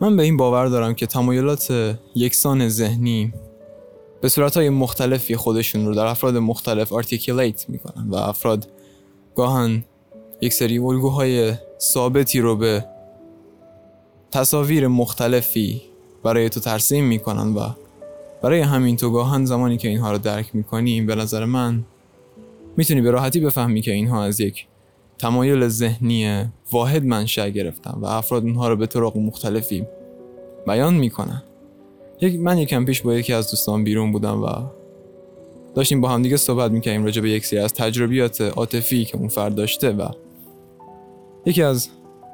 من به این باور دارم که تمایلات یکسان ذهنی به صورتهای مختلفی خودشون رو در افراد مختلف آرتیکیلیت می‌کنن و افراد گاهن یک سری الگوهای ثابتی رو به تصاویر مختلفی برای تو ترسیم می‌کنن و برای همین تو گاهن زمانی که اینها رو درک می‌کنی به نظر من می‌تونی به راحتی بفهمی که اینها از یک تمایل ذهنی واحد منشأ گرفتن و افراد اونها رو به طرق مختلفی بیان می‌کنن. یک من یکم پیش با یکی از دوستان بیرون بودم و داشتیم با هم دیگه صحبت می‌کنیم راجع به یک سری از تجربیات عاطفی که اون فرد داشته و یکی از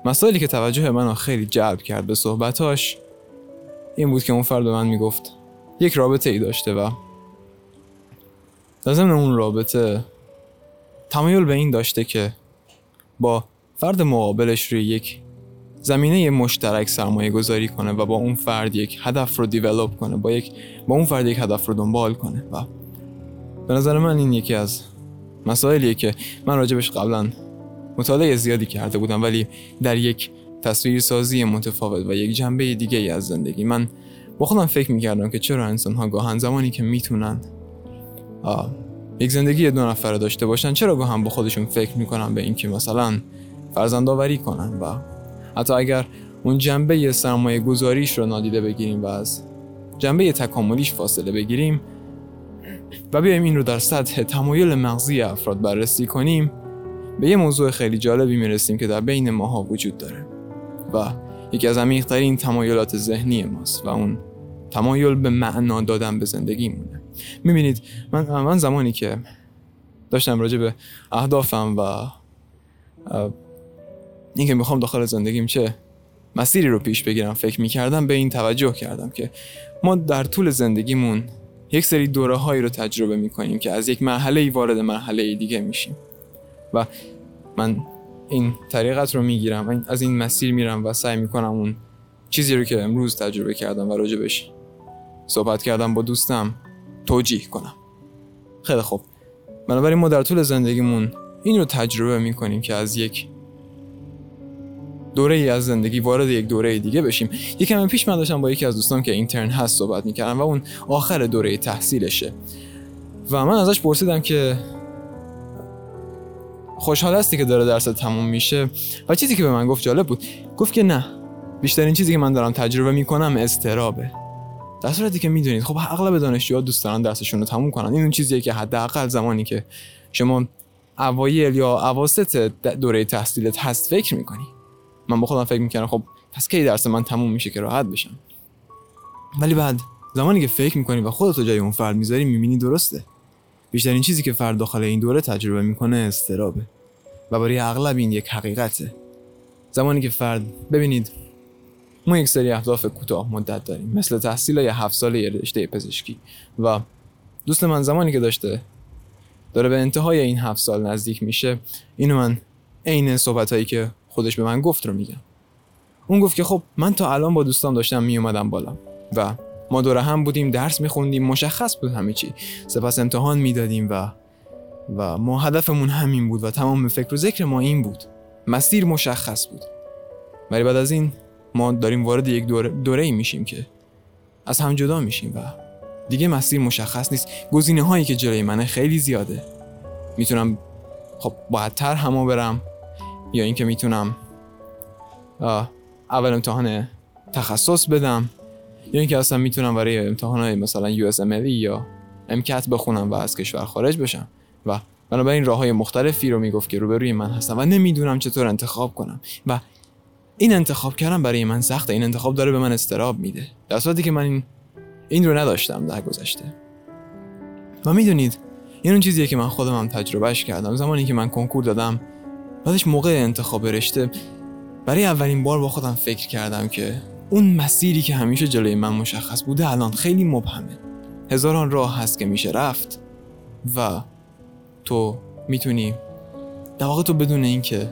مسائلی که توجه منو خیلی جلب کرد به صحبتاش این بود که اون فرد به من می‌گفت یک رابطه ای داشته و در ضمن اون رابطه تمایل به این داشته که با فرد مقابلش روی یک زمینه مشترک سرمایه گذاری کنه و با اون فرد یک هدف رو دیولوب کنه با یک با اون فرد یک هدف رو دنبال کنه. و به نظر من این یکی از مسائلیه که من راجبش قبلا مطالعه زیادی کرده بودم ولی در یک تصویر سازی متفاوت و یک جنبه دیگه از زندگی. من با خودم فکر می‌کردم که چرا انسان ها گاهن زمانی که می‌تونن یک زندگی دو نفره داشته باشن چرا گاهن با خودشون فکر می‌کنن به اینکه مثلا فرزندآوری کنن و حتی اگر اون جنبه سرمایه گذاریش رو نادیده بگیریم و از جنبه تکاملیش فاصله بگیریم و بیایم این رو در سطح تمایل مغزی افراد بررسی کنیم به یه موضوع خیلی جالبی می‌رسیم که در بین ماها وجود داره و یکی از عمیقترین تمایلات ذهنی ماست و اون تمایل به معنا دادن به زندگی مونه می‌بینید من, من زمانی که داشتم راجع به اهدافم و اینکه می‌خوام داخل زندگیم چه مسیری رو پیش بگیرم فکر می‌کردم به این توجه کردم که ما در طول زندگیمون یک سری دوره هایی رو تجربه می‌کنیم که از یک مرحله ای وارد مرحله دیگه میشیم و من این طریقت رو می‌گیرم از این مسیر میرم و سعی می‌کنم اون چیزی رو که امروز تجربه کردم و راجبش صحبت کردم با دوستم توجیه کنم. خیلی خوب. بنابراین ما در طول زندگیمون این رو تجربه می‌کنیم که از یک دوره ای از زندگی وارد یک دوره دیگه بشیم. یکم پیش من داشتم با یکی از دوستان که اینترن هست صحبت می‌کردم و اون آخر دوره تحصیلشه. و من ازش پرسیدم که خوشحال هستی که داره درس تموم میشه؟ و چیزی که به من گفت جالب بود. گفت که نه. بیشترین چیزی که من دارم تجربه می‌کنم استرابه. در صورتی که می‌دونید خب اغلب دانشجوها دوست دارن درسشون رو تموم کنن. این اون چیزیه که حداقل زمانی که شما اوایل یا اواسط دوره تحصیلت هست فکر می‌کنی. من با خودم فکر می‌کردم خب پس کی درس من تموم میشه که راحت بشم؟ ولی بعد زمانی که فکر می‌کنی و خودتو جای اون فرد می‌ذاری می‌بینی درسته. بیشترین چیزی که فرد داخل این دوره تجربه می‌کنه استرابه و برای اغلب این یک حقیقته. زمانی که فرد ببینید ما یک سری اهداف کوتاه مدت داریم مثل تحصیل یا هفت ساله رشته پزشکی. و دوست من زمانی که داشته داره به انتهای این هفت سال نزدیک میشه اینو من عین صحبت هایی که خودش به من گفت رو میگم اون گفت که خب من تا الان با دوستان داشتم میومدم بالا. و ما دور هم بودیم درس میخوندیم مشخص بود همه چی. سپس امتحان می‌دادیم و و ما هدفمون همین بود و تمام فکر و ذکر ما این بود. مسیر مشخص بود. ولی بعد از این ما داریم وارد یک دوره, دوره ای میشیم که از هم جدا میشیم و دیگه مسیر مشخص نیست. گزینه هایی که جلوی منه خیلی زیاده. می‌تونم خب باید تر همو برم یا اینکه می‌تونم اول امتحان تخصص بدم یا اینکه اصلا می‌تونم برای امتحان های مثلا اس یا امکت بخونم و از کشور خارج بشم. و بنابراین راه های مختلفی رو می‌گفت که روبروی من هستم و نمی‌دونم چطور انتخاب کنم. و این انتخاب کردن برای من سخته. این انتخاب داره به من استراب میده. در صورتی که من این این رو نداشتم در گذشته. و می‌دونید این اون چیزیه که من خودم هم تجربهش کردم. زمانی که من کنکور دادم بعدش موقع انتخاب رشته برای اولین بار با خودم فکر کردم که اون مسیری که همیشه جلوی من مشخص بوده الان خیلی مبهمه. هزاران راه هست که میشه رفت و تو می‌تونی در واقع تو بدون اینکه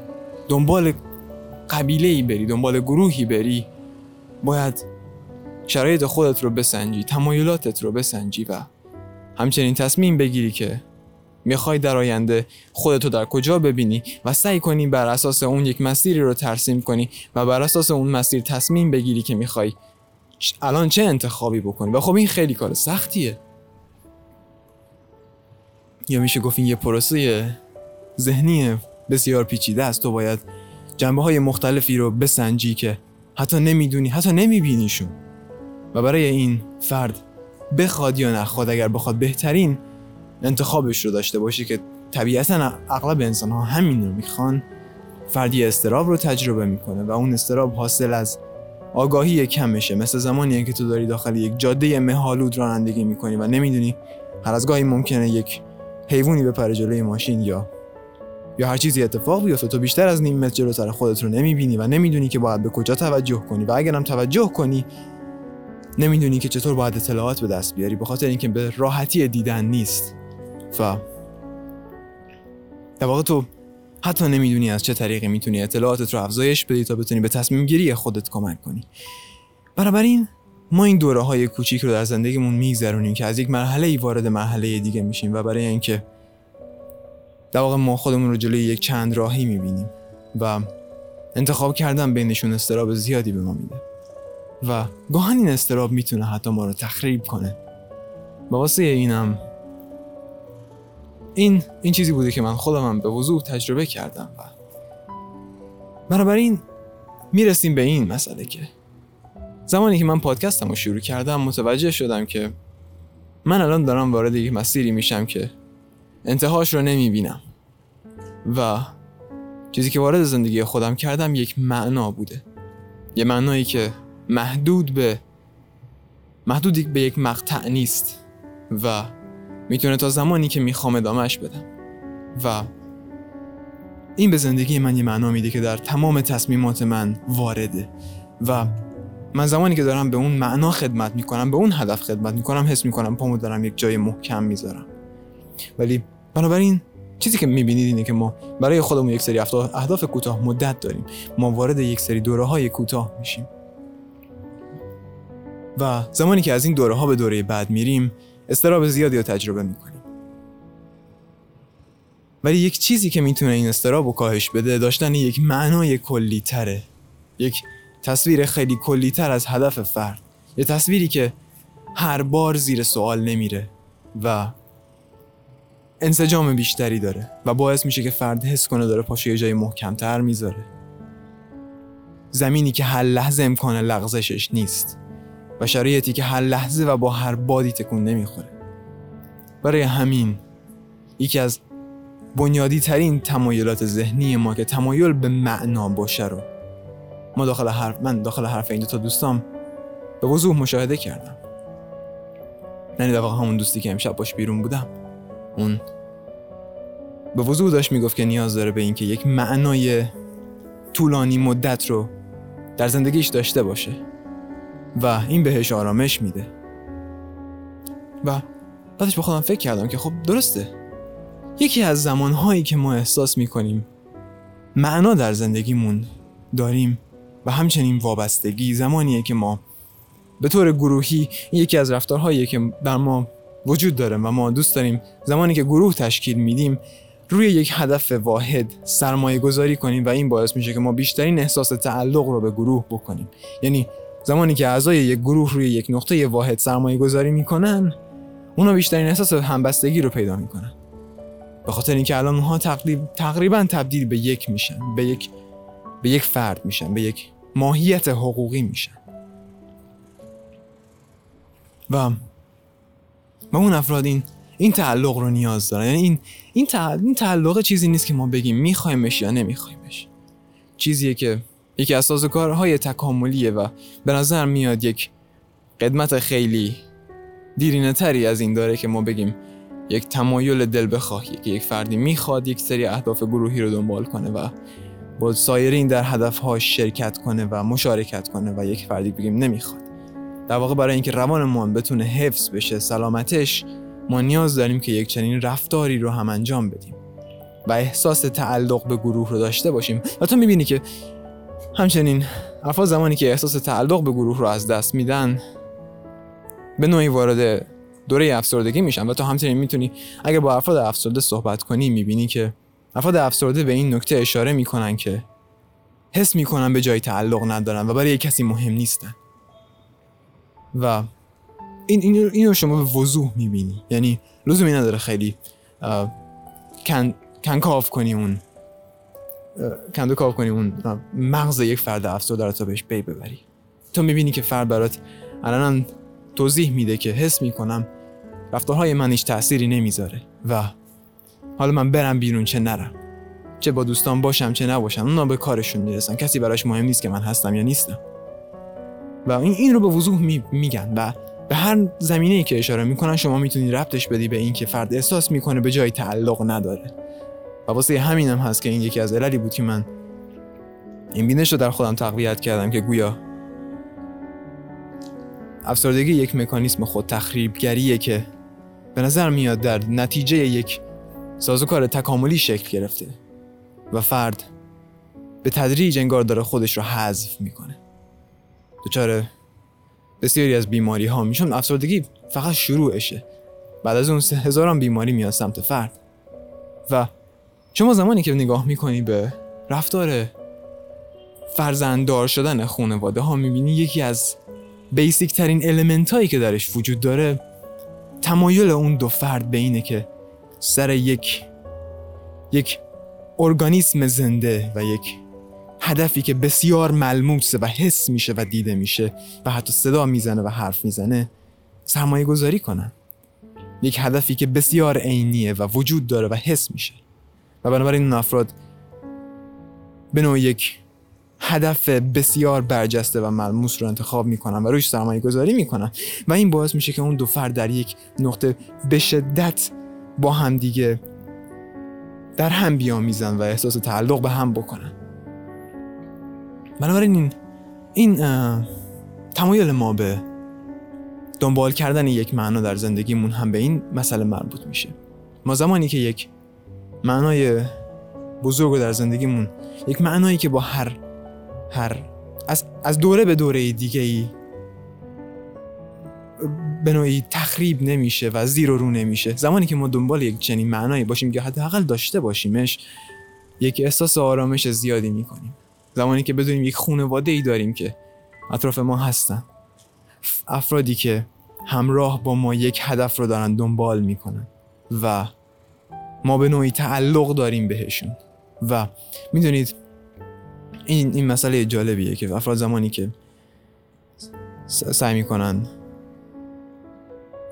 دنبال قبیله ای بری دنبال گروهی بری. باید شرایط خودت رو بسنجی تمایلاتت رو بسنجی و همچنین تصمیم بگیری که می‌خوای در آینده خودتو در کجا ببینی و سعی کنی بر اساس اون یک مسیری رو ترسیم کنی و بر اساس اون مسیر تصمیم بگیری که می‌خوای الان چه انتخابی بکنی. و خب این خیلی کار سختیه. یا میشه گفت این یه پروسه ذهنی بسیار پیچیده است تو باید جنبه های مختلفی رو بسنجی که حتی نمی‌دونی حتی نمیبینیشون. و برای این فرد بخواد یا نخواد اگر بخواد بهترین انتخابش رو داشته باشی که طبیعتا اغلب انسان ها همین رو می‌خوان فردی استراب رو تجربه می‌کنه و اون استراب حاصل از آگاهی کمشه. مثل زمانی که تو داری داخل یک جاده مهالود رانندگی می‌کنی و نمی‌دونی هر از گاهی ممکنه یک حیوانی بپره جلوی ماشین یا یا هر چیزی اتفاق بیفته تو بیشتر از نیم متر جلوتر خودت رو نمی‌بینی و نمی‌دونی که باید به کجا توجه کنی. و اگرم توجه کنی نمی‌دونی که چطور باید اطلاعات به دست بیاری به خاطر اینکه به راحتی دیدن نیست. و در واقع تو حتی نمی‌دونی از چه طریقی می‌تونی اطلاعاتت رو افزایش بدی تا بتونی به تصمیم گیری خودت کمک کنی. بنابراین ما این دوره های کوچیک رو در زندگیمون میگذرونیم که از یک مرحله ای وارد مرحله دیگه میشیم و برای اینکه در واقع ما خودمون رو جلوی یک چند راهی می‌بینیم و انتخاب کردن بینشون استراب زیادی به ما میده. و گاهن این استراب می‌تونه حتی ما رو تخریب کنه. با واسه اینم این این چیزی بوده که من خودم به وضوح تجربه کردم و بنابراین می‌رسیم به این مسئله که زمانی که من پادکستم رو شروع کردم متوجه شدم که من الان دارم وارد یک مسیری میشم که انتهاش رو نمی‌بینم. و چیزی که وارد زندگی خودم کردم یک معنا بوده. یه معنایی که محدود به محدود به یک مقطع نیست و می‌تونه تا زمانی که می‌خوام ادامهش بدم. و این به زندگی من یه معنا میده که در تمام تصمیمات من وارده. و من زمانی که دارم به اون معنا خدمت می‌کنم به اون هدف خدمت می‌کنم حس می‌کنم پامو دارم یک جای محکم می‌ذارم. ولی بنابراین چیزی که می‌بینید اینه که ما برای خودمون یک سری اهداف کوتاه مدت داریم. ما وارد یک سری دوره های کوتاه میشیم. و زمانی که از این دوره ها به دوره بعد میریم استراب زیادی رو تجربه می‌کنیم. ولی یک چیزی که می‌تونه این استراب رو کاهش بده داشتن یک معنای کلی تره یک تصویر خیلی کلی تر از هدف فرد. یه تصویری که هر بار زیر سوال نمیره و انسجام بیشتری داره و باعث میشه که فرد حس کنه داره پاشو یه جای محکمتر می‌ذاره. زمینی که هر لحظه امکان لغزشش نیست و شرایطی که هر لحظه و با هر بادی تکون نمی‌خوره. برای همین یکی از بنیادی ترین تمایلات ذهنی ما که تمایل به معنا باشه رو ما داخل حرف من داخل حرف این دو تا دوستام به وضوح مشاهده کردم. یعنی در واقع همون دوستی که امشب باش بیرون بودم. اون. به وضوح داشت می‌گفت که نیاز داره به اینکه یک معنای طولانی مدت رو در زندگیش داشته باشه. و این بهش آرامش میده. و بعدش به خودم فکر کردم که خب درسته. یکی از زمانهایی که ما احساس می‌کنیم معنا در زندگیمون داریم و همچنین وابستگی زمانیه که ما به طور گروهی یکی از رفتارهایی که بر ما وجود داره و ما دوست داریم زمانی که گروه تشکیل میدیم روی یک هدف واحد سرمایه گذاری کنیم و این باعث میشه که ما بیشترین احساس تعلق رو به گروه بکنیم. یعنی زمانی که اعضای یک گروه روی یک نقطه واحد سرمایه گذاری می‌کنن اونا بیشترین احساس همبستگی رو پیدا می‌کنن. به خاطر اینکه الان اونها تقریبا تبدیل به یک میشن به یک به یک فرد میشن به یک ماهیت حقوقی میشن. و و اون افراد این این تعلق رو نیاز دارن. یعنی این این, این تعلق چیزی نیست که ما بگیم میخوایمش یا نمیخوایمش چیزیه که یکی از سازوکارهای تکاملیه و به نظر میاد یک قدمت خیلی دیرینه تری از این داره که ما بگیم یک تمایل دل بخواهی که یک فردی می‌خواد یک سری اهداف گروهی رو دنبال کنه و با سایرین در هدفهاش شرکت کنه و مشارکت کنه و یک فردی بگیم نمی‌خواد. در واقع برای اینکه روانمون بتونه حفظ بشه سلامتش ما نیاز داریم که یک چنین رفتاری رو هم انجام بدیم و احساس تعلق به گروه رو داشته باشیم. و تو می‌بینی که همچنین افراد زمانی که احساس تعلق به گروه رو از دست میدن به نوعی وارد دوره افسردگی میشن. و تو همچنین می‌تونی اگر با افراد افسرده صحبت کنی می‌بینی که افراد افسرده به این نکته اشاره می‌کنن که حس می‌کنن به جای تعلق ندارن و برای کسی مهم نیستن. و این اینو, اینو شما به وضوح می‌بینی. یعنی لزومی نداره خیلی کن کنکاف کنی اون کندو کاف کنی اون مغز یک فرد افسرده رو تا بهش بی ببری. تو می‌بینی که فرد برات الان توضیح میده که حس می‌کنم رفتارهای من هیچ تأثیری نمی‌ذاره و حالا من برم بیرون چه نرم. چه با دوستان باشم چه نباشم اونا به کارشون می‌رسن. کسی براش مهم نیست که من هستم یا نیستم. و این, این رو به وضوح می، میگن و به هر زمینه ای که اشاره می‌کنن شما می‌تونی ربطش بدی به اینکه فرد احساس می‌کنه به جای تعلق نداره. و واسه همینم هست که این یکی از عللی بود که من این بینش رو در خودم تقویت کردم که گویا افسردگی یک مکانیسم خود تخریبگریه که به نظر میاد در نتیجه یک سازوکار تکاملی شکل گرفته و فرد به تدریج انگار داره خودش رو حذف می‌کنه. دچار بسیاری از بیماری ها میشون افسردگی فقط شروعشه. بعد از اون سه هزاران بیماری میاد سمت فرد. و شما زمانی که نگاه می‌کنی به رفتار فرزنددار شدن خانواده ها می‌بینی یکی از بیسیک ترین المنت هایی که درش وجود داره تمایل اون دو فرد به اینه که سر یک یک ارگانیسم زنده و یک هدفی که بسیار ملموسه و حس میشه و دیده میشه و حتی صدا می‌زنه و حرف می‌زنه سرمایه گذاری کنن. یک هدفی که بسیار عینیه و وجود داره و حس میشه. و بنابراین این افراد به نوع یک هدف بسیار برجسته و ملموس رو انتخاب می‌کنن و روش سرمایه گذاری می‌کنن. و این باعث میشه که اون دو فرد در یک نقطه به شدت با هم دیگه در هم بیامیزن و احساس تعلق به هم بکنن. بنابراین این این تمایل ما به دنبال کردن یک معنا در زندگیمون هم به این مسئله مربوط میشه. ما زمانی که یک معنای بزرگ در زندگیمون یک معنایی که با هر هر از, از دوره به دوره دیگه ای به نوعی تخریب نمیشه و زیر و رو نمیشه. زمانی که ما دنبال یک چنین معنایی باشیم که حداقل داشته باشیمش یک احساس آرامش زیادی می‌کنیم. زمانی که بدونیم یک خانواده ای داریم که اطراف ما هستن. افرادی که همراه با ما یک هدف رو دارن دنبال می‌کنن و ما به نوعی تعلق داریم بهشون. و می‌دونید این این مسئله جالبیه که افراد زمانی که سعی می‌کنن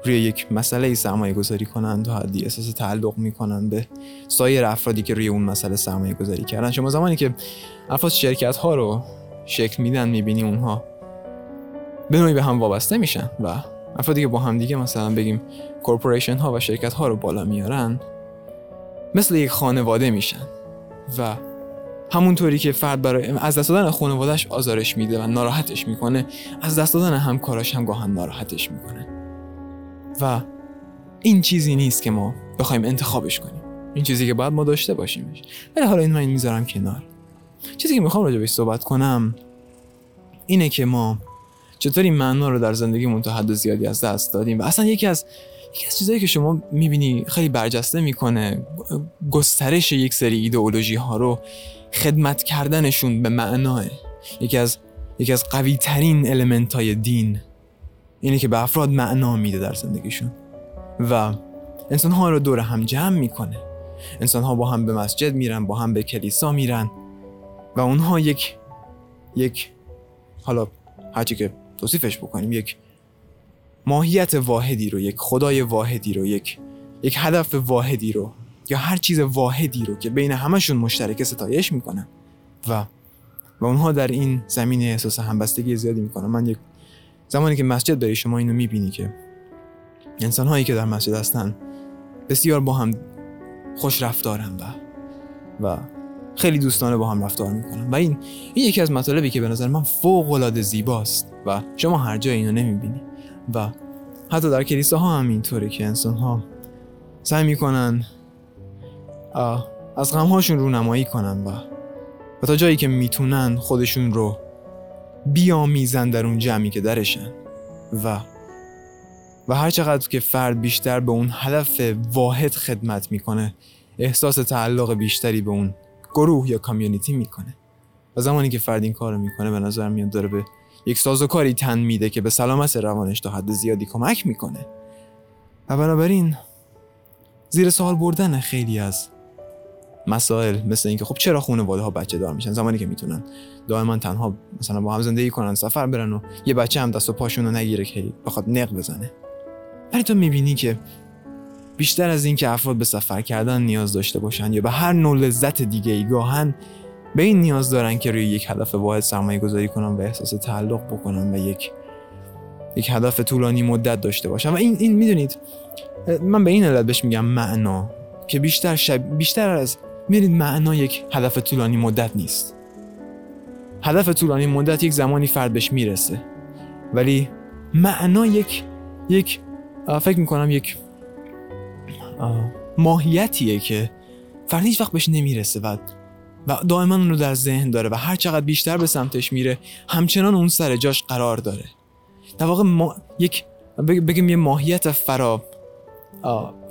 روی یک مسئله سرمایه گذاری کنن تا حدی احساس تعلق می‌کنن به سایر افرادی که روی اون مسئله سرمایه گذاری کردن. شما زمانی که افراد شرکت ها رو شکل میدن می‌بینی اونها به نوعی به هم وابسته میشن و افرادی که با هم دیگه مثلا بگیم کورپوریشن ها و شرکت ها رو بالا میارن مثل یک خانواده میشن و همونطوری که فرد برای از دست دادن خانوادهش آزارش میده و ناراحتش می‌کنه از دست دادن همکاراش هم گاهن ناراحتش می‌کنه. و این چیزی نیست که ما بخوایم انتخابش کنیم. این چیزی که باید ما داشته باشیمش. ولی حالا این من می‌ذارم کنار. چیزی که می‌خوام راجع بهش صحبت کنم اینه که ما چطوری معنا رو در زندگیمون تا حد زیادی از دست دادیم و اصلا یکی از یکی از چیزایی که شما می‌بینی خیلی برجسته می‌کنه گسترش یک سری ایدئولوژی ها رو خدمت کردنشون به معناه. یکی از یکی از قوی ترین المنت های دین. اینه که به افراد معنا میده در زندگیشون. و انسان ها رو دور هم جمع می‌کنه. انسان ها با هم به مسجد میرن با هم به کلیسا میرن. و اونها یک یک حالا هرچی که توصیفش بکنیم یک ماهیت واحدی رو یک خدای واحدی رو یک یک هدف واحدی رو یا هر چیز واحدی رو که بین همشون مشترک ستایش می‌کنن. و و اونها در این زمینه احساس همبستگی زیادی می‌کنن. من یک زمانی که مسجد بری شما اینو می‌بینی که انسان هایی که در مسجد هستن بسیار با هم خوش رفتارن و و خیلی دوستانه با هم رفتار می‌کنن. و این این یکی از مطالبی که به نظر من فوق العاده زیباست و شما هر جای اینو نمی‌بینی. و حتی در کلیساها هم اینطوره که انسان ها سعی می‌کنن از غمهاشون رونمایی کنن و و تا جایی که می‌تونن خودشون رو بیامیزن در اون جمعی که درشن و و هر چقدر که فرد بیشتر به اون هدف واحد خدمت می‌کنه احساس تعلق بیشتری به اون گروه یا کامیونیتی می‌کنه. و زمانی که فرد این کار رو می‌کنه به نظر میاد داره به یک سازوکاری تن میده که به سلامت روانش تا حد زیادی کمک می‌کنه. و بنابراین زیر سوال بردن خیلی از مسائل مثل اینکه خب چرا خانواده ها بچه دار میشن؟ زمانی که می‌تونن. دائما تنها مثلا با هم زندگی کنن سفر برن و یه بچه هم دست و پاشون رو نگیره که بخواد نق بزنه. ولی تو می‌بینی که بیشتر از اینکه افراد به سفر کردن نیاز داشته باشن یا به هر نوع لذت دیگه ای گاهن به این نیاز دارن که روی یک هدف واحد سرمایه گذاری کنن و احساس تعلق بکنن و یک یک هدف طولانی مدت داشته باشن. و این این می‌دونید من به این علت بهش میگم معنا که بیشتر شب بیشتر از میرید معنا یک هدف طولانی مدت نیست. هدف طولانی مدت یک زمانی فرد بهش می‌رسه. ولی معنا یک یک فکر می‌کنم یک ماهیتیه که فرد هیچ وقت بهش نمی‌رسه و و دائما اون رو در ذهن داره و هر چقدر بیشتر به سمتش میره همچنان اون سر جاش قرار داره. در واقع ما یک بگیم یه ماهیت فرا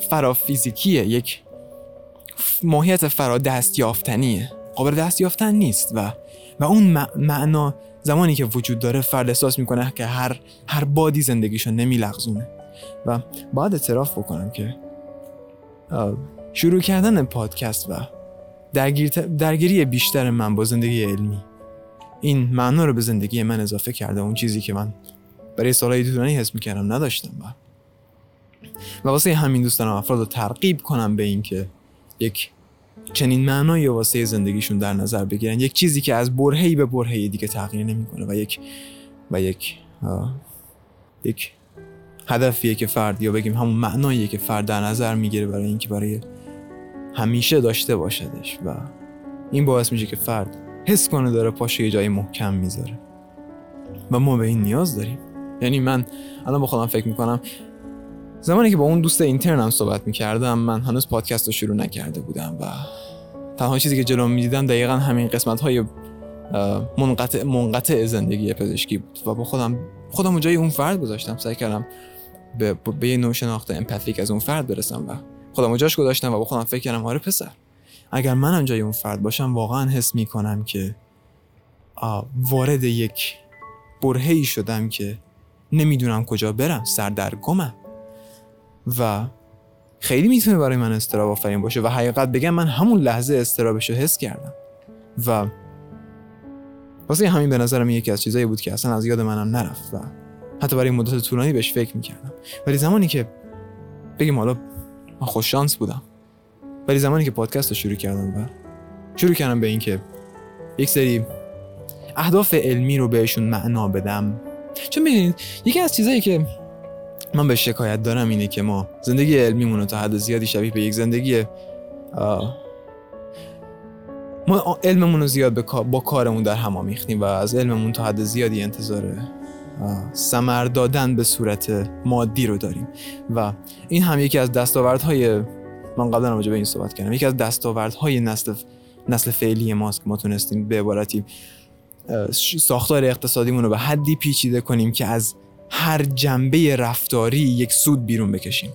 فرا فیزیکیه یک ماهیت فرا دست یافتنیه قابل دست یافتن نیست و و اون معنا زمانی که وجود داره فرد احساس می‌کنه که هر هر بادی زندگیشو نمیلغزونه. و باید اعتراف بکنم که شروع کردن پادکست و درگیر درگیری بیشتر من با زندگی علمی این معنا رو به زندگی من اضافه کرده اون چیزی که من برای سالهای طولانی حس می‌کردم نداشتم و و واسه همین دوست دارم افراد رو ترغیب کنم به اینکه یک چنین معنایی واسه زندگیشون در نظر بگیرن. یک چیزی که از برهی به برهی دیگه تغییر نمی‌کنه و یک و یک یک هدفیه که فرد یا بگیم همون معناییه که فرد در نظر می‌گیره برای اینکه برای همیشه داشته باشدش. و این باعث میشه که فرد حس کنه داره پاشه یه جایی محکم می‌ذاره. و ما به این نیاز داریم. یعنی من الان با خودم فکر می‌کنم زمانی که با اون دوست اینترنم صحبت می‌کردم من هنوز پادکست رو شروع نکرده بودم و تنها چیزی که جلوم می‌دیدم دقیقا همین قسمت های منقطع, منقطع زندگی پزشکی بود و با خودم خودم جای اون فرد گذاشتم. سعی کردم به, به یه نوع امپاتیک از اون فرد برسم و خودم جاش گذاشتم و با خودم فکر کردم آره پسر اگر منم جای اون فرد باشم واقعا حس می‌کنم که وارد یک برهی شدم که نمی‌دونم کجا برم سردرگمم. و خیلی می‌تونه برای من استراب آفرین باشه و حقیقت بگم من همون لحظه استرابش رو حس کردم. و واسه همین به نظرم یکی از چیزایی بود که اصلا از یاد منم نرفت و حتی برای مدت طولانی بهش فکر می‌کردم. ولی زمانی که بگیم حالا من خوش شانس بودم. ولی زمانی که پادکست رو شروع کردم و شروع کردم به اینکه یک سری اهداف علمی رو بهشون معنا بدم. چون می‌دونید یکی از چیزایی که من به شکایت دارم اینه که ما زندگی علمیمون تا حد زیادی شبیه به یک زندگی ما علممون رو زیاد با کارمون در هم آمیختیم و از علممون تا حد زیادی انتظار سمر دادن به صورت مادی رو داریم. و این هم یکی از دستاوردهای من قبلا راجع به این صحبت کردم یکی از دستاوردهای نسل نسل فعلی ماست که ما تونستیم به عبارتی ساختار اقتصادیمون رو به حدی پیچیده کنیم که از هر جنبه رفتاری یک سود بیرون بکشیم.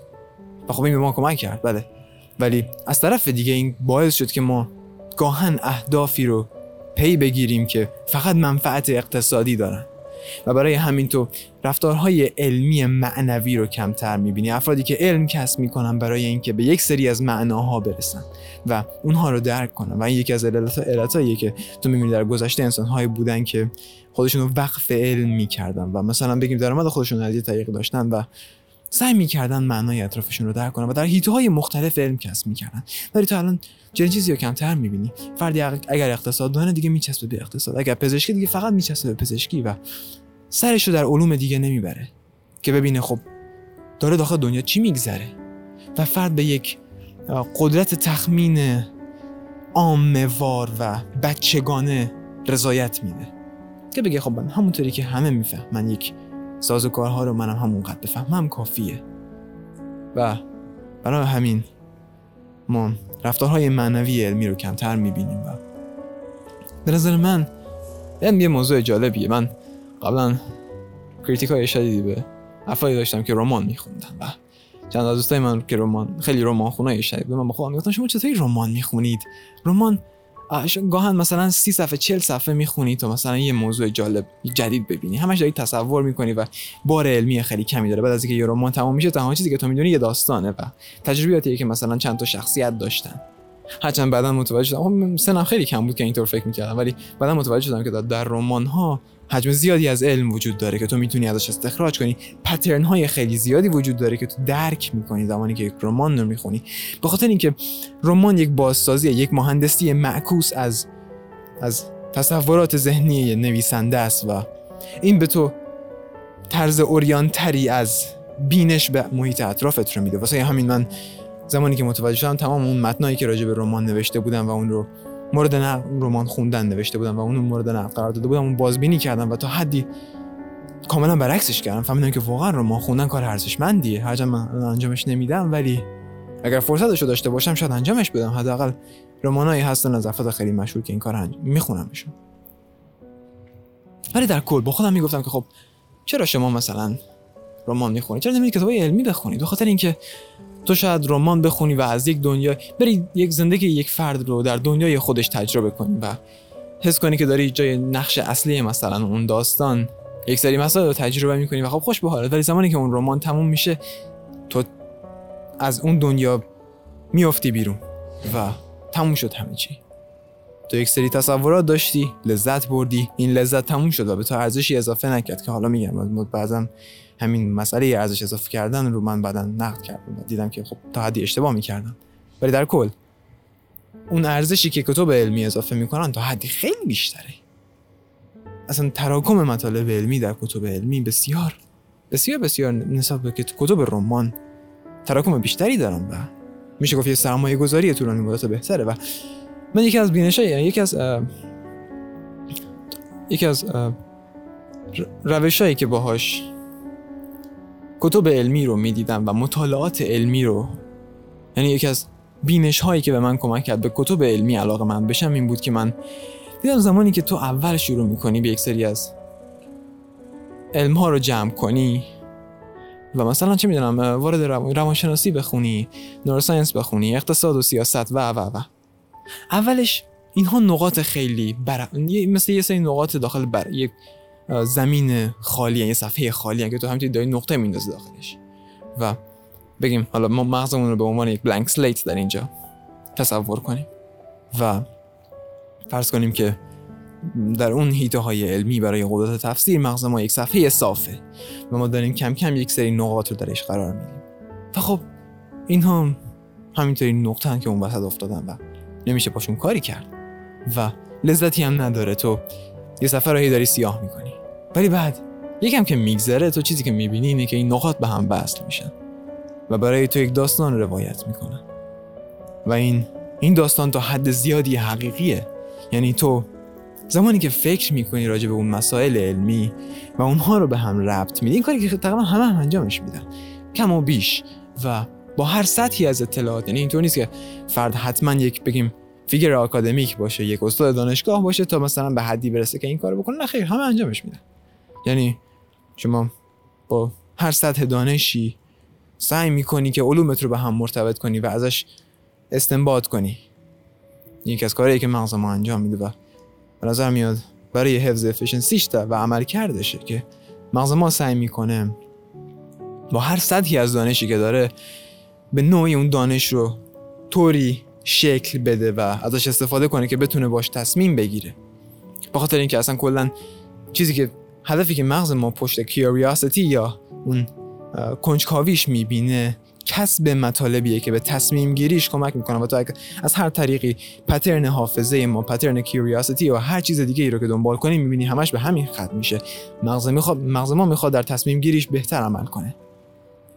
و خب این به ما کمک کرد بله. ولی از طرف دیگه این باعث شد که ما گاهن اهدافی رو پی بگیریم که فقط منفعت اقتصادی دارن. و برای همین تو رفتارهای علمی معنوی رو کمتر می‌بینی. افرادی که علم کسب می‌کنن برای اینکه به یک سری از معناها برسن و اونها رو درک کنن. و این یکی از علتهاییه که تو می‌بینی در گذشته انسانهایی بودن که خودشون رو وقف علم می‌کردن و مثلا بگیم درآمد خودشون از یه طریق داشتن و سعی می‌کردن معنای اطرافشون رو درک کنن و در حیطه های مختلف علم کسب می‌کردن. ولی تو الان چنین چیزی رو کمتر می‌بینی. فردی اگر اقتصاد دانه دیگه میچسبه به اقتصاد. اگر پزشکی دیگه فقط میچسبه به پزشکی و سرش رو در علوم دیگه نمی‌بره. که ببینه خب داره داخل دنیا چی میگذره؟ و فرد به یک قدرت تخمین عاموار و بچگانه رضایت میده. که بگه خب من همونطوری که همه می‌فهمن یک کارها رو منم همونقدر بفهمم کافیه. و برای همین ما رفتارهای معنوی علمی رو کمتر می‌بینیم و به نظر من این یه موضوع جالبیه. من قبلا کریتیک های شدیدی به افرادی داشتم که رمان میخوندم و چند از دوستای من که رمان خیلی رمان خونه شدید به من خودم می‌گفتن شما چطوری رمان می‌خونید؟ رمان گاهن مثلا سی صفحه چل صفحه می‌خونی تا مثلا یه موضوع جالب جدید ببینی. همش داری تصور می‌کنی و بار علمی خیلی کمی داره. بعد از اینکه یه رمان تمام میشه تنها چیزی که تو می‌دونی یه داستانه و تجربیاتی که مثلا چند تا شخصیت داشتن. هرچند بعدا متوجه شدم. خب سنم خیلی کم بود که اینطور فکر می‌کردم ولی بعدا متوجه شدم که در رمان ها حجم زیادی از علم وجود داره که تو می‌تونی ازش استخراج کنی. پترن های خیلی زیادی وجود داره که تو درک می‌کنی زمانی که یک رمان رو می‌خونی. به خاطر اینکه رمان یک بازسازی یک مهندسی معکوس از از تصورات ذهنی نویسنده است و این به تو طرز اوریانتری از بینش به محیط اطرافت رو میده. واسه همین من زمانی که متوجه شدم تمام اون متنایی که راجع به رمان نوشته بودم و اون رو مورد نقد رمان خوندن نوشته بودم و اون مورد نقد قرار داده بودم اون بازبینی کردم و تا حدی کاملا برعکسش کردم. فهمیدم که واقعا رمان خوندن کار ارزشمندیه. هرچند من انجامش نمیدم ولی اگر فرصتش رو داشته باشم شاید انجامش بدم. حداقل رمانایی هستن از افراد خیلی مشهور که این کار انجام میخونمشون. ولی در کل با خودم می‌گفتم که خب چرا شما مثلا رمان می‌خونید چرا نمی‌دید کتابای علمی بخونید به خاطر اینکه تو شاید رمان بخونی و از یک دنیا بری یک زندگی یک فرد رو در دنیای خودش تجربه کنی و حس کنی که داری جای نقش اصلی مثلا اون داستان. یک سری مسائل رو تجربه می‌کنی و خب خوش به حالت ولی زمانی که اون رمان تموم میشه تو از اون دنیا میافتی بیرون و تموم شد همه چی. تو یک سری تصورات داشتی لذت بردی. این لذت تموم شد و به تو ارزشی اضافه نکرد که حالا میگم. بعضا همین مسئله ارزش اضافه کردن رو من بعدا نقد کردم و دیدم که خب تا حدی اشتباه می‌کردم. ولی در کل اون ارزشی که کتب علمی اضافه می‌کنن تا حدی خیلی بیشتره. اصلا تراکم مطالب علمی در کتب علمی بسیار بسیار بسیار نسبت به کتب رمان تراکم بیشتری دارن و میشه گفت یه سرمایه گذاری طولانی مدت بهتره و من یکی از بینش یکی از یکی از روشایی که باهاش کتب علمی رو می‌دیدم و مطالعات علمی رو یعنی یکی از بینش هایی که به من کمک کرد به کتب علمی علاقه من بشم این بود که من دیدم زمانی که تو اول شروع می‌کنی به یک سری از علم ها رو جمع کنی و مثلا چه می‌دونم وارد روانشناسی بخونی نوروساینس بخونی اقتصاد و سیاست و و و. اولش اینها نقاط خیلی بر... مثل یه سری نقاط داخل بر یک زمین خالی یه صفحه خالی که تو همینطوری داری نقطه میندازی داخلش. و بگیم حالا ما مغزمون رو به عنوان یک بلانک سلیت در اینجا تصور کنیم و فرض کنیم که در اون هیته های علمی برای قدرت تفسیر مغز ما یک صفحه صافه و ما داریم کم کم یک سری نقاط رو درش قرار میدیم. و خب اینها همینطوری نقطه که اون وسط افتادن و نمیشه پاشون کاری کرد. و لذتی هم نداره. تو یه سفر رو داری سیاه می‌کنی. ولی بعد یکم که میگذره تو چیزی که می‌بینی اینه که این نقاط به هم وصل میشن. و برای تو یک داستان روایت می‌کنن. و این این داستان تا حد زیادی حقیقیه. یعنی تو زمانی که فکر می‌کنی راجع به اون مسائل علمی و اونها رو به هم ربط میدی این کاری که تقریبا همه هم انجامش میدن. کم و بیش. و با هر سطحی از اطلاعات یعنی اینطور نیست که فرد حتما یک بگیم فیگر آکادمیک باشه یک استاد دانشگاه باشه تا مثلا به حدی برسه که این کارو بکنه. نه خیر همه انجامش میدن یعنی شما با هر سطح دانشی سعی می‌کنی که علومت رو به هم مرتبط کنی و ازش استنباط کنی. یکی از کارهایی که مغز ما انجام میده و به نظر میاد برای حفظ افیشنسیش و عمل کردشه که مغز ما سعی می‌کنه با هر سطحی از دانشی که داره به نوعی اون دانش رو طوری شکل بده و ازش استفاده کنه که بتونه باش تصمیم بگیره. به خاطر اینکه اصلا کلا چیزی که هدفی که مغز ما پشت کیوریاسیتی یا اون کنجکاویش می‌بینه کسب مطالبیه که به تصمیم گیریش کمک می‌کنه و تو از هر طریقی پترن حافظه ما پترن کیوریاسیتی و هر چیز دیگه ای رو که دنبال کنی می‌بینی همش به همین خط میشه. مغز می‌خواد مغز ما می‌خواد در تصمیم گیریش بهتر عمل کنه.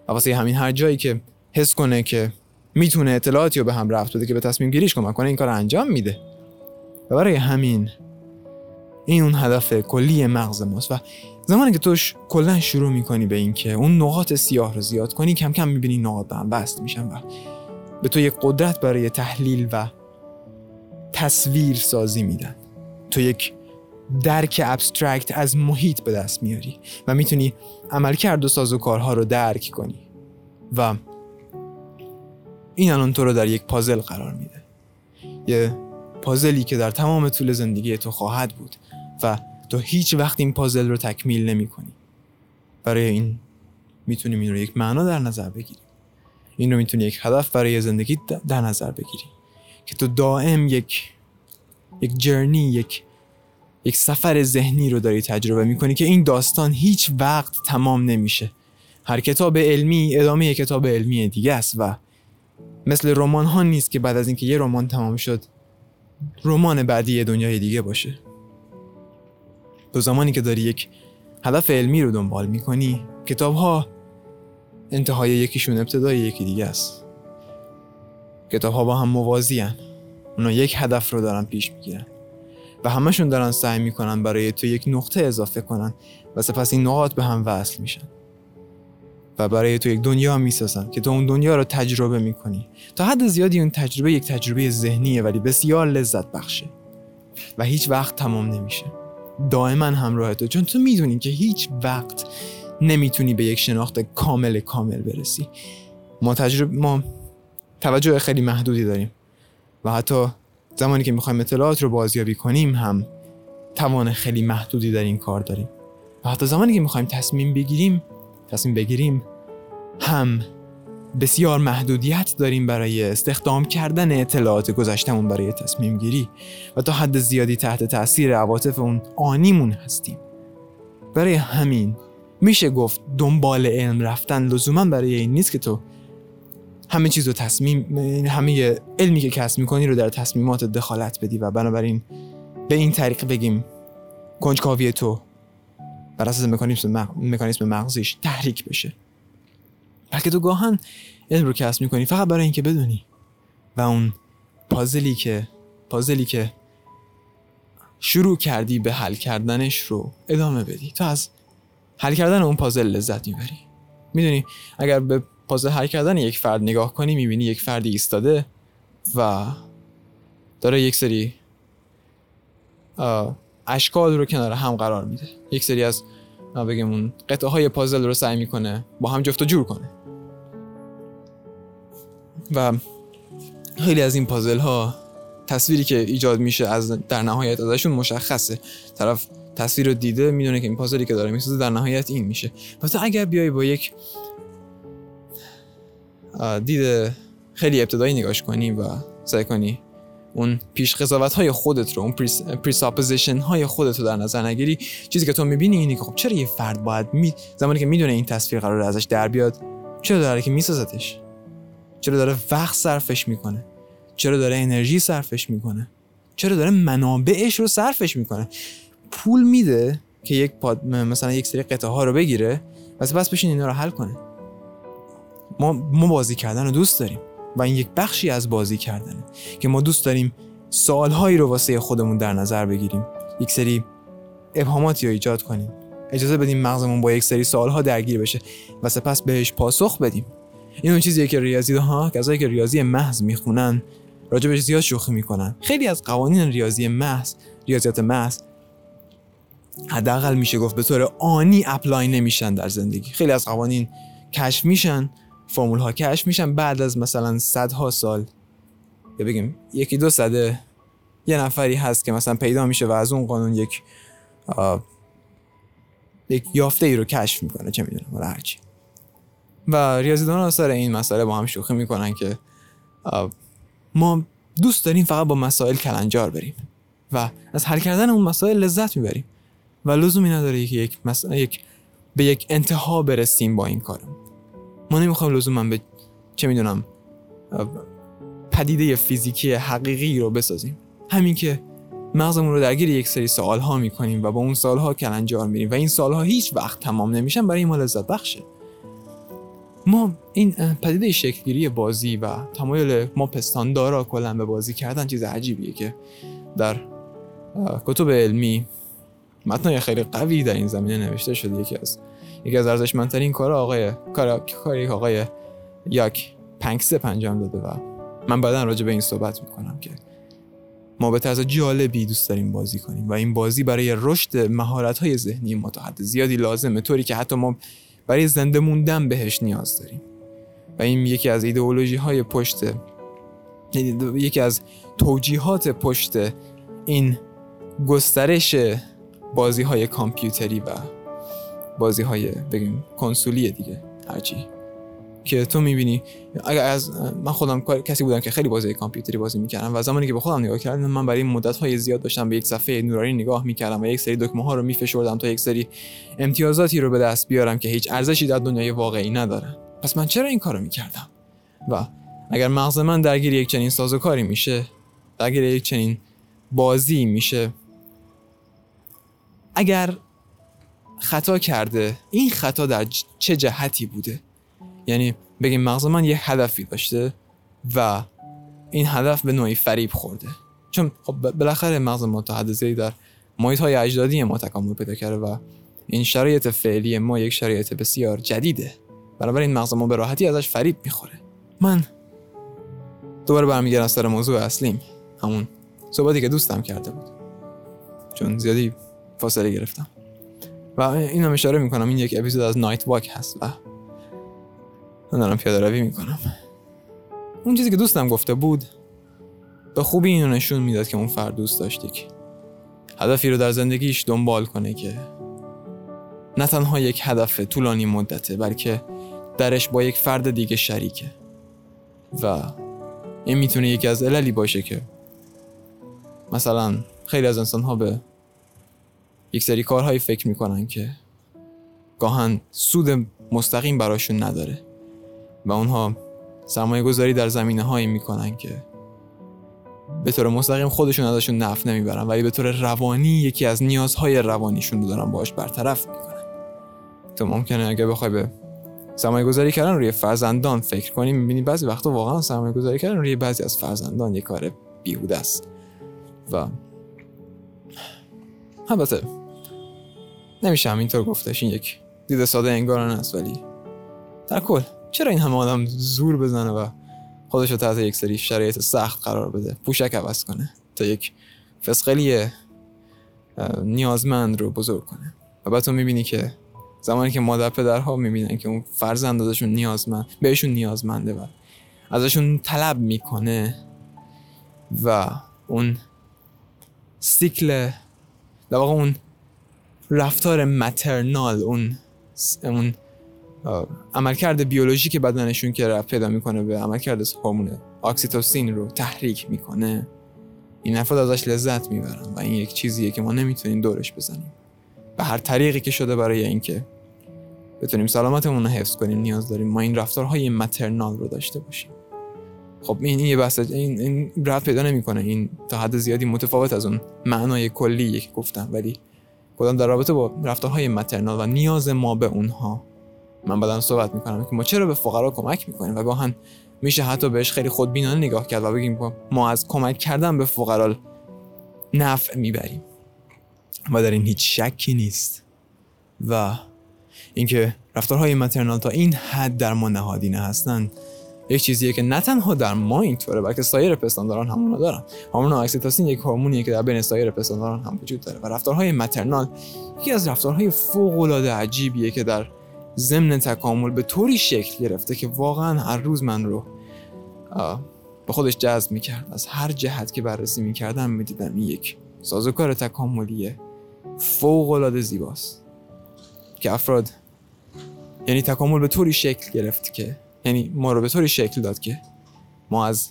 و واسه همین هر جایی که حس کنه که می‌تونه اطلاعاتی رو به هم رفت بده که به تصمیم گیریش کمک کنه این کار انجام میده. و برای همین این اون هدف کلی مغز ماست و زمانی که توش کلا شروع می‌کنی به اینکه اون نقاط سیاه رو زیاد کنی کم کم می‌بینی نقاط به هم بست میشن و به تو یک قدرت برای تحلیل و تصویر سازی میدن. تو یک درک ابسترکت از محیط به دست میاری و می‌تونی عملکرد و ساز رو درک کنی و این الان تو رو در یک پازل قرار میده. یه پازلی که در تمام طول زندگی تو خواهد بود و تو هیچ وقت این پازل رو تکمیل نمی کنی. برای این می‌تونیم این رو یک معنا در نظر بگیریم. این رو می‌تونی یک هدف برای زندگی در نظر بگیری که تو دائم یک یک جرنی یک یک سفر ذهنی رو داری تجربه می‌کنی که این داستان هیچ وقت تمام نمیشه. هر کتاب علمی ادامه یک کتاب علمی دیگه است و مثل رمان ها نیست که بعد از اینکه یه رمان تمام شد رمان بعدی یه دنیای دیگه باشه. تو زمانی که داری یک هدف علمی رو دنبال می‌کنی کتاب ها انتهای یکیشون ابتدای یکی دیگه است. کتاب ها با هم موازی هن. اونا یک هدف رو دارن پیش می‌گیرن و همشون دارن سعی می‌کنن برای تو یک نقطه اضافه کنن و سپس این نقاط به هم وصل میشن. و برای تو یک دنیا می‌سازن که تو اون دنیا رو تجربه می‌کنی. تا حد زیادی اون تجربه یک تجربه ذهنیه ولی بسیار لذت بخشه. و هیچ وقت تمام نمیشه. دائما همراه تو. چون تو می‌دونی که هیچ وقت نمی‌تونی به یک شناخت کامل کامل برسی. ما تجربه ما توجه خیلی محدودی داریم. و حتی زمانی که می‌خوایم اطلاعات رو بازیابی کنیم هم توان خیلی محدودی در این کار داریم. و حتی زمانی که می‌خوایم تصمیم بگیریم تصمیم بگیریم هم بسیار محدودیت داریم برای استخدام کردن اطلاعات گذشتمون برای تصمیم گیری و تا حد زیادی تحت تاثیر عواطف اون آنیمون هستیم. برای همین میشه گفت دنبال علم رفتن لزوما برای این نیست که تو همه چیز رو تصمیم همه علمی که کسب می‌کنی رو در تصمیمات دخالت بدی و بنابراین به این طریق بگیم کنجکاوی تو بر اساس مکانیسم, مغزیش تحریک بشه. بلکه تو گاهن علم رو کسب می‌کنی فقط برای اینکه بدونی. و اون پازلی که پازلی که شروع کردی به حل کردنش رو ادامه بدی. تو از حل کردن اون پازل لذت می‌بری. می‌دونی اگر به پازل حل کردن یک فرد نگاه کنی می‌بینی یک فردی ایستاده و داره یک سری اشکال رو کنار هم قرار میده. یک سری از بگم اون قطعه های پازل رو سعی می‌کنه با هم جفت و جور کنه. و خیلی از این پازل ها تصویری که ایجاد میشه از در نهایت ازشون مشخصه. طرف تصویر رو دیده می‌دونه که این پازلی که داره می‌سازه در نهایت این میشه. تو اگر بیای با یک دید خیلی ابتدایی نگاش کنی و سعی کنی اون پیش قضاوت های خودت رو اون presupposition های خودت رو در نظر نگیری چیزی که تو می‌بینی اینه که خب چرا یه فرد باید می... زمانی که می‌دونه این تصویر قرار ازش در بیاد چرا داره که میسازتش؟ چرا داره وقت صرفش می‌کنه؟ چرا داره انرژی صرفش می‌کنه؟ چرا داره منابعش رو صرفش می‌کنه؟ پول میده که یک پاد مثلا یک سری قطعه ها رو بگیره و بس بشین اینا رو حل کنه. ما ما بازی کردن رو دوست داریم و این یک بخشی از بازی کردنه که ما دوست داریم سالهایی رو واسه خودمون در نظر بگیریم یک سری ابهاماتی رو ایجاد کنیم. اجازه بدیم مغزمون با یک سری سالها درگیر بشه و سپس بهش پاسخ بدیم. این اون چیزیه که ریاضی ها کسایی که ریاضی محض می‌خونن راجبش زیاد شوخی می‌کنن. خیلی از قوانین ریاضی محض ریاضیات محض حداقل میشه گفت به طور آنی اپلای نمیشن در زندگی. خیلی از قوانین کشف میشن فرمول ها کشف میشن. بعد از مثلا صدها سال یا بگیم یکی دو صده یه نفری هست که مثلا پیدا میشه و از اون قانون یک یک یافته ای رو کشف می‌کنه چه می‌دونم هرچی. و ریاضیدان سر این مسئله با هم شوخی می‌کنن که ما دوست داریم فقط با مسائل کلنجار بریم و از حل کردن اون مسائل لذت می‌بریم و لزومی نداره که یک, یک به یک انتها برسیم با این کارم ما نمی‌خوایم لزوما به چه می‌دونم پدیده فیزیکی حقیقی رو بسازیم. همین که مغزمون رو درگیر یک سری سوال ها می‌کنیم و با اون سوال ها کلنجار میریم و این سوال ها هیچ وقت تمام نمیشن برای ما لذت بخشه ما این پدیده شکلگیری بازی و تمایل ما پستاندارا کلا به بازی کردن چیز عجیبیه که در کتب علمی متنای خیلی قوی در این زمینه نوشته شده. یکی از یکی از ارزشمندترین کار آقای کار کاری آقای یک پنکسه انجام داده و من بعدا راجع به این صحبت می‌کنم که ما به طرز جالبی دوست داریم بازی کنیم و این بازی برای رشد مهارت های ذهنی ما تا حد زیادی لازمه. طوری که حتی ما برای زنده موندن بهش نیاز داریم. و این یکی از ایدئولوژی های پشت یکی از توجیهات پشت این گسترش بازی های کامپیوتری و بازی های بگیم کنسولی دیگه. هرچی. که تو می‌بینی. اگر از من خودم کسی بودم که خیلی بازی کامپیوتری بازی می‌کردم و زمانی که به خودم نگاه کردم من برای مدت های زیاد داشتم به یک صفحه نورانی نگاه می‌کردم و یک سری دکمه ها رو میفشردم تا یک سری امتیازاتی رو به دست بیارم که هیچ ارزشی در دنیای واقعی ندارن. پس من چرا این کارو می‌کردم؟ و اگر مغز من درگیر یک چنین سازوکاری میشه درگیر یک چنین بازی میشه اگر خطا کرده این خطا در چه جهتی بوده؟ یعنی بگیم مغز من یه هدفی داشته و این هدف به نوعی فریب خورده. چون خب بالاخره مغز ما تا حد در محیط های اجدادی ما تکامل پیدا کرده و این شرایط فعلی ما یک شرایط بسیار جدیده. بنابراین مغز ما به راحتی ازش فریب می‌خوره. من دوباره برمیگردم سر موضوع اصلیم همون صحبتی که دوستم کرده بود. چون زیادی فاصله گرفتم. و این هم اشاره می‌کنم این یک اپیزود از نایت واک هست و من دارم پیاده روی می‌کنم. اون چیزی که دوستم گفته بود به خوبی اینو نشون می‌داد که اون فرد دوست داشتی که هدفی رو در زندگیش دنبال کنه که نه تنها یک هدف طولانی مدته بلکه درش با یک فرد دیگه شریکه. و این می‌تونه یکی از عللی باشه که مثلا خیلی از انسان ها به یک سری کارهایی فکر می‌کنن که گاهن سود مستقیم براشون نداره. و اونها سرمایه گذاری در زمینه هایی می‌کنن که به طور مستقیم خودشون ازشون نفت نمی‌برن ولی به طور روانی یکی از نیازهای روانیشون رو دارن باش برطرف می‌کنن. تو ممکنه اگه بخوای به سرمایه گذاری کردن روی فرزندان فکر کنی می‌بینی بعضی وقتا واقعا سرمایه گذاری کردن روی بعضی از فرزندان یه کار بیهوده است. و البته نمیشه همینطور گفتش این یک دید ساده انگارانه است ولی در کل چرا این همه آدم زور بزنه و خودش رو تحت یک سری شرایط سخت قرار بده؟ پوشک عوض کنه تا یک فسقلی نیازمند رو بزرگ کنه. و بعد تو می‌بینی که زمانی که مادر پدرها می‌بینن که اون فرزند ازشون نیازمند بهشون نیازمنده و ازشون طلب می‌کنه و اون سیکل در واقع اون رفتار مترنال اون اون عملکرد بیولوژیک بدنشون که رفت پیدا می‌کنه به عملکرد هورمون اکسیتوسین رو تحریک می‌کنه این افراد ازش لذت می‌برن و این یک چیزیه که ما نمی‌تونیم دورش بزنیم. به هر طریقی که شده برای اینکه بتونیم سلامتمون رو حفظ کنیم نیاز داریم ما این رفتارهای مترنال رو داشته باشیم. خب این یه بحث این این رفت پیدا نمی‌کنه. این تا حد زیادی متفاوت از اون معنای کلی که گفتم. ولی کدام در رابطه با رفتارهای مترنال و نیاز ما به اونها من بعدا صحبت می‌کنم که ما چرا به فقرا کمک می‌کنیم و گاهن میشه حتی بهش خیلی خودبینانه نگاه کرد و بگیم ما از کمک کردن به فقرا نفع می‌بریم و در این هیچ شکی نیست. و اینکه رفتارهای مترنال تا این حد در ما نهادینه هستند یک چیزیه که نه تنها در ما اینطوره بلکه سایر پستانداران همونو دارن. هورمون اکسیتوسین یک هورمونیه که در بین سایر پستانداران هم وجود داره. و رفتارهای مترنال یکی از رفتارهای فوق العاده عجیبیه که در ضمن تکامل به طوری شکل گرفته که واقعا هر روز من رو به خودش جذب می‌کرد. از هر جهت که بررسی می‌کردم می‌دیدم این یک سازوکار تکاملیه فوق العاده زیباست. که افراد یعنی تکامل به طوری شکل گرفت که یعنی ما رو به طوری شکل داد که ما از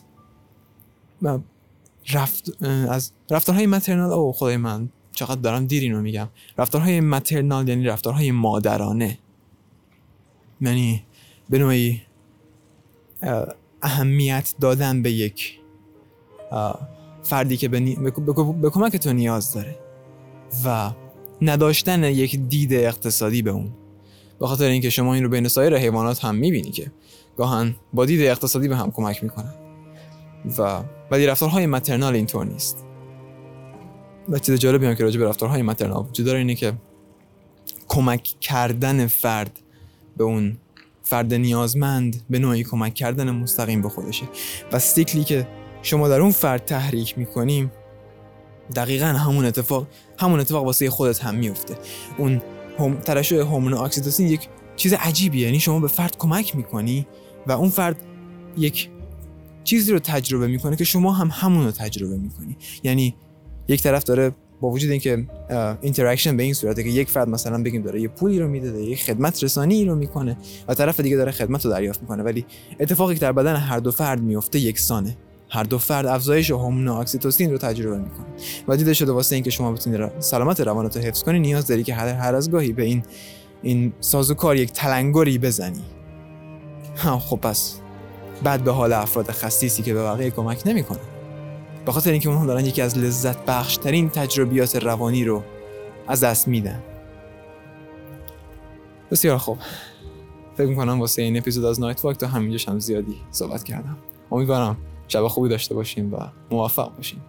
رفت از رفتارهای مترنال او خدای من چقدر دارم دیر اینو میگم. رفتارهای مترنال یعنی رفتارهای مادرانه. یعنی به نوعی اهمیت دادن به یک فردی که به, به کمک تو نیاز داره و نداشتن یک دید اقتصادی به اون. به خاطر اینکه شما این رو بین سایر حیوانات هم می‌بینی که گاهن با دید اقتصادی به هم کمک می‌کنن و ولی رفتارهای مترنال اینطور نیست. و چیز جالبی هم که راجع به رفتارهای مترنال وجود داره اینه که کمک کردن فرد به اون فرد نیازمند به نوعی کمک کردن مستقیم به خودشه. و سیکلی که شما در اون فرد تحریک می‌کنیم دقیقا همون اتفاق همون اتفاق واسه خودت هم میفته اون هم ترشح هورمون اکسیتوسین یک چیز عجیبیه. یعنی شما به فرد کمک می‌کنی و اون فرد یک چیزی رو تجربه می‌کنه که شما هم همون رو تجربه می‌کنی. یعنی یک طرف داره با وجود اینکه interaction به این صورته که یک فرد مثلا بگیم داره یه پولی رو میده یک خدمت رسانی رو می‌کنه و طرف دیگه داره خدمت رو دریافت می‌کنه ولی اتفاقی که در بدن هر دو فرد میفته یکسانه. هر دو فرد افزایش هورمون اکسیتوسین رو تجربه می‌کنه. و دیده شده واسه اینکه شما بتونید سلامت روانت رو حفظ کنی نیاز داری که هر هر از گاهی به این این سازوکار یک تلنگری بزنی. خب پس بعد به حال افراد خصیصی که به بقیه کمک نمی‌کنن. به خاطر اینکه اونها دارن یکی از لذت بخشترین تجربیات روانی رو از دست میدن. بسیار خوب. فکر می‌کنم واسه این اپیزود از نایت واک تا همینجاش هم زیادی صحبت کردم. امیدوارم شب خوبی داشته باشیم و موفق باشیم.